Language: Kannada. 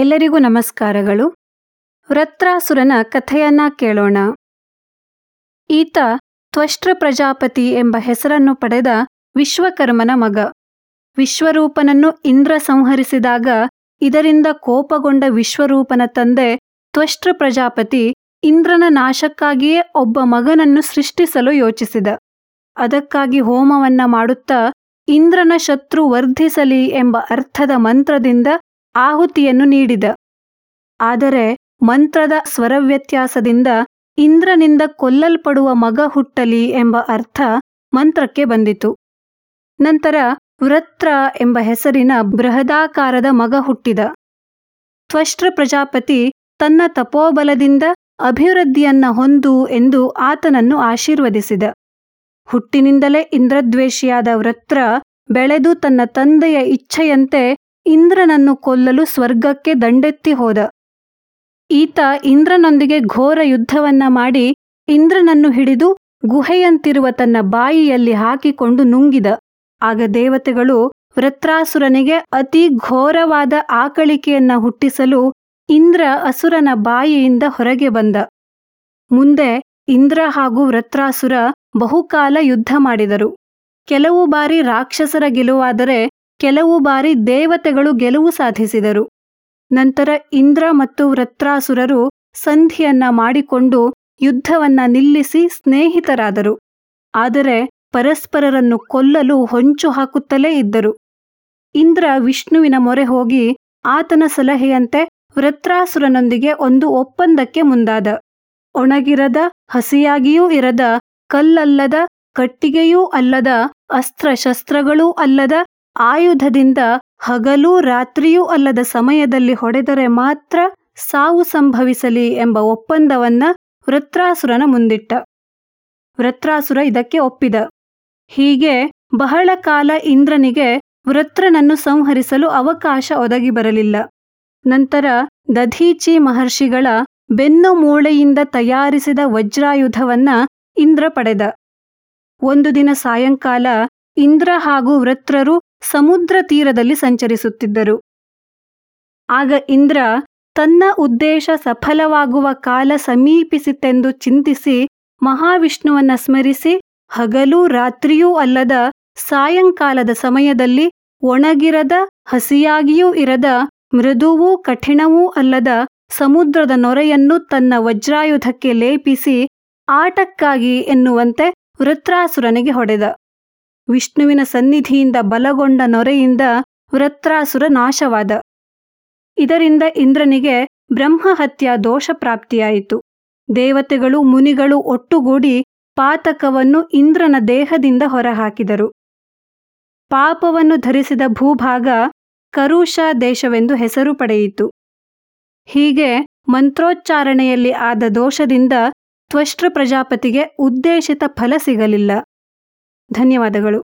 ಎಲ್ಲರಿಗೂ ನಮಸ್ಕಾರಗಳು. ವೃತ್ರಾಸುರನ ಕಥೆಯನ್ನ ಕೇಳೋಣ. ಈತ ತ್ವಷ್ಟ್ರ ಪ್ರಜಾಪತಿ ಎಂಬ ಹೆಸರನ್ನು ಪಡೆದ ವಿಶ್ವಕರ್ಮನ ಮಗ. ವಿಶ್ವರೂಪನನ್ನು ಇಂದ್ರ ಸಂಹರಿಸಿದಾಗ ಇದರಿಂದ ಕೋಪಗೊಂಡ ವಿಶ್ವರೂಪನ ತಂದೆ ತ್ವಷ್ಟ್ರ ಪ್ರಜಾಪತಿ ಇಂದ್ರನ ನಾಶಕ್ಕಾಗಿಯೇ ಒಬ್ಬ ಮಗನನ್ನು ಸೃಷ್ಟಿಸಲು ಯೋಚಿಸಿದ. ಅದಕ್ಕಾಗಿ ಹೋಮವನ್ನ ಮಾಡುತ್ತಾ ಇಂದ್ರನ ಶತ್ರು ವರ್ಧಿಸಲಿ ಎಂಬ ಅರ್ಥದ ಮಂತ್ರದಿಂದ ಆಹುತಿಯನ್ನು ನೀಡಿದ. ಆದರೆ ಮಂತ್ರದ ಸ್ವರವ್ಯತ್ಯಾಸದಿಂದ ಇಂದ್ರನಿಂದ ಕೊಲ್ಲಲ್ಪಡುವ ಮಗ ಹುಟ್ಟಲಿ ಎಂಬ ಅರ್ಥ ಮಂತ್ರಕ್ಕೆ ಬಂದಿತು. ನಂತರ ವೃತ್ರ ಎಂಬ ಹೆಸರಿನ ಬೃಹದಾಕಾರದ ಮಗ ಹುಟ್ಟಿದ. ತ್ವಷ್ಟ್ರ ಪ್ರಜಾಪತಿ ತನ್ನ ತಪೋಬಲದಿಂದ ಅಭಿವೃದ್ಧಿಯನ್ನ ಹೊಂದು ಎಂದು ಆತನನ್ನು ಆಶೀರ್ವದಿಸಿದ. ಹುಟ್ಟಿನಿಂದಲೇ ಇಂದ್ರದ್ವೇಷಿಯಾದ ವೃತ್ರ ಬೆಳೆದು ತನ್ನ ತಂದೆಯ ಇಚ್ಛೆಯಂತೆ ಇಂದ್ರನನ್ನು ಕೊಲ್ಲಲು ಸ್ವರ್ಗಕ್ಕೆ ದಂಡೆತ್ತಿ ಹೋದ. ಈತ ಇಂದ್ರನೊಂದಿಗೆ ಘೋರ ಯುದ್ಧವನ್ನ ಮಾಡಿ ಇಂದ್ರನನ್ನು ಹಿಡಿದು ಗುಹೆಯಂತಿರುವ ತನ್ನ ಬಾಯಿಯಲ್ಲಿ ಹಾಕಿಕೊಂಡು ನುಂಗಿದ. ಆಗ ದೇವತೆಗಳು ವೃತ್ರಾಸುರನಿಗೆ ಅತಿ ಘೋರವಾದ ಆಕಳಿಕೆಯನ್ನ ಹುಟ್ಟಿಸಲು ಇಂದ್ರ ಅಸುರನ ಬಾಯಿಯಿಂದ ಹೊರಗೆ ಬಂದ. ಮುಂದೆ ಇಂದ್ರ ಹಾಗೂ ವೃತ್ರಾಸುರ ಬಹುಕಾಲ ಯುದ್ಧ ಮಾಡಿದರು. ಕೆಲವು ಬಾರಿ ರಾಕ್ಷಸರ ಗೆಲುವಾದರೆ ಕೆಲವು ಬಾರಿ ದೇವತೆಗಳು ಗೆಲುವು ಸಾಧಿಸಿದರು. ನಂತರ ಇಂದ್ರ ಮತ್ತು ವೃತ್ರಾಸುರರು ಸಂಧಿಯನ್ನ ಮಾಡಿಕೊಂಡು ಯುದ್ಧವನ್ನ ನಿಲ್ಲಿಸಿ ಸ್ನೇಹಿತರಾದರು. ಆದರೆ ಪರಸ್ಪರರನ್ನು ಕೊಲ್ಲಲು ಹೊಂಚು ಹಾಕುತ್ತಲೇ ಇದ್ದರು. ಇಂದ್ರ ವಿಷ್ಣುವಿನ ಮೊರೆ ಹೋಗಿ ಆತನ ಸಲಹೆಯಂತೆ ವೃತ್ರಾಸುರನೊಂದಿಗೆ ಒಂದು ಒಪ್ಪಂದಕ್ಕೆ ಮುಂದಾದ. ಒಣಗಿರದ, ಹಸಿಯಾಗಿಯೂ ಇರದ, ಕಲ್ಲಲ್ಲದ, ಕಟ್ಟಿಗೆಯೂ ಅಲ್ಲದ, ಅಸ್ತ್ರಶಸ್ತ್ರಗಳೂ ಅಲ್ಲದ ಆಯುಧದಿಂದ ಹಗಲೂ ರಾತ್ರಿಯೂ ಅಲ್ಲದ ಸಮಯದಲ್ಲಿ ಹೊಡೆದರೆ ಮಾತ್ರ ಸಾವು ಸಂಭವಿಸಲಿ ಎಂಬ ಒಪ್ಪಂದವನ್ನ ವೃತ್ರಾಸುರನ ಮುಂದಿಟ್ಟ. ವೃತ್ರಾಸುರ ಇದಕ್ಕೆ ಒಪ್ಪಿದ. ಹೀಗೆ ಬಹಳ ಕಾಲ ಇಂದ್ರನಿಗೆ ವೃತ್ರನನ್ನು ಸಂಹರಿಸಲು ಅವಕಾಶ ಒದಗಿ ಬರಲಿಲ್ಲ. ನಂತರ ದಧೀಚಿ ಮಹರ್ಷಿಗಳ ಬೆನ್ನು ಮೂಳೆಯಿಂದ ತಯಾರಿಸಿದ ವಜ್ರಾಯುಧವನ್ನ ಇಂದ್ರ ಪಡೆದ. ಒಂದು ದಿನ ಸಾಯಂಕಾಲ ಇಂದ್ರ ಹಾಗೂ ವೃತ್ರರು ಸಮುದ್ರ ತೀರದಲ್ಲಿ ಸಂಚರಿಸುತ್ತಿದ್ದರು. ಆಗ ಇಂದ್ರ ತನ್ನ ಉದ್ದೇಶ ಸಫಲವಾಗುವ ಕಾಲ ಸಮೀಪಿಸಿತೆಂದು ಚಿಂತಿಸಿ ಮಹಾವಿಷ್ಣುವನ್ನ ಸ್ಮರಿಸಿ ಹಗಲೂ ರಾತ್ರಿಯೂ ಅಲ್ಲದ ಸಾಯಂಕಾಲದ ಸಮಯದಲ್ಲಿ ಒಣಗಿರದ ಹಸಿಯಾಗಿಯೂ ಇರದ ಮೃದುವೂ ಕಠಿಣವೂ ಅಲ್ಲದ ಸಮುದ್ರದ ನೊರೆಯನ್ನು ತನ್ನ ವಜ್ರಾಯುಧಕ್ಕೆ ಲೇಪಿಸಿ ಆಟಕ್ಕಾಗಿ ಎನ್ನುವಂತೆ ವೃತ್ರಾಸುರನಿಗೆ ಹೊಡೆದ. ವಿಷ್ಣುವಿನ ಸನ್ನಿಧಿಯಿಂದ ಬಲಗೊಂಡ ನೊರೆಯಿಂದ ವೃತ್ರಾಸುರ ನಾಶವಾದ. ಇದರಿಂದ ಇಂದ್ರನಿಗೆ ಬ್ರಹ್ಮಹತ್ಯ ದೋಷ ಪ್ರಾಪ್ತಿಯಾಯಿತು. ದೇವತೆಗಳು, ಮುನಿಗಳು ಒಟ್ಟುಗೂಡಿ ಪಾತಕವನ್ನು ಇಂದ್ರನ ದೇಹದಿಂದ ಹೊರಹಾಕಿದರು. ಪಾಪವನ್ನು ಧರಿಸಿದ ಭೂಭಾಗ ಕರುಷ ದೇಶವೆಂದು ಹೆಸರು ಪಡೆಯಿತು. ಹೀಗೆ ಮಂತ್ರೋಚ್ಚಾರಣೆಯಲ್ಲಿ ಆದ ದೋಷದಿಂದ ತ್ವಷ್ಟ್ರ ಪ್ರಜಾಪತಿಗೆ ಉದ್ದೇಶಿತ ಫಲ ಸಿಗಲಿಲ್ಲ. ಧನ್ಯವಾದಗಳು.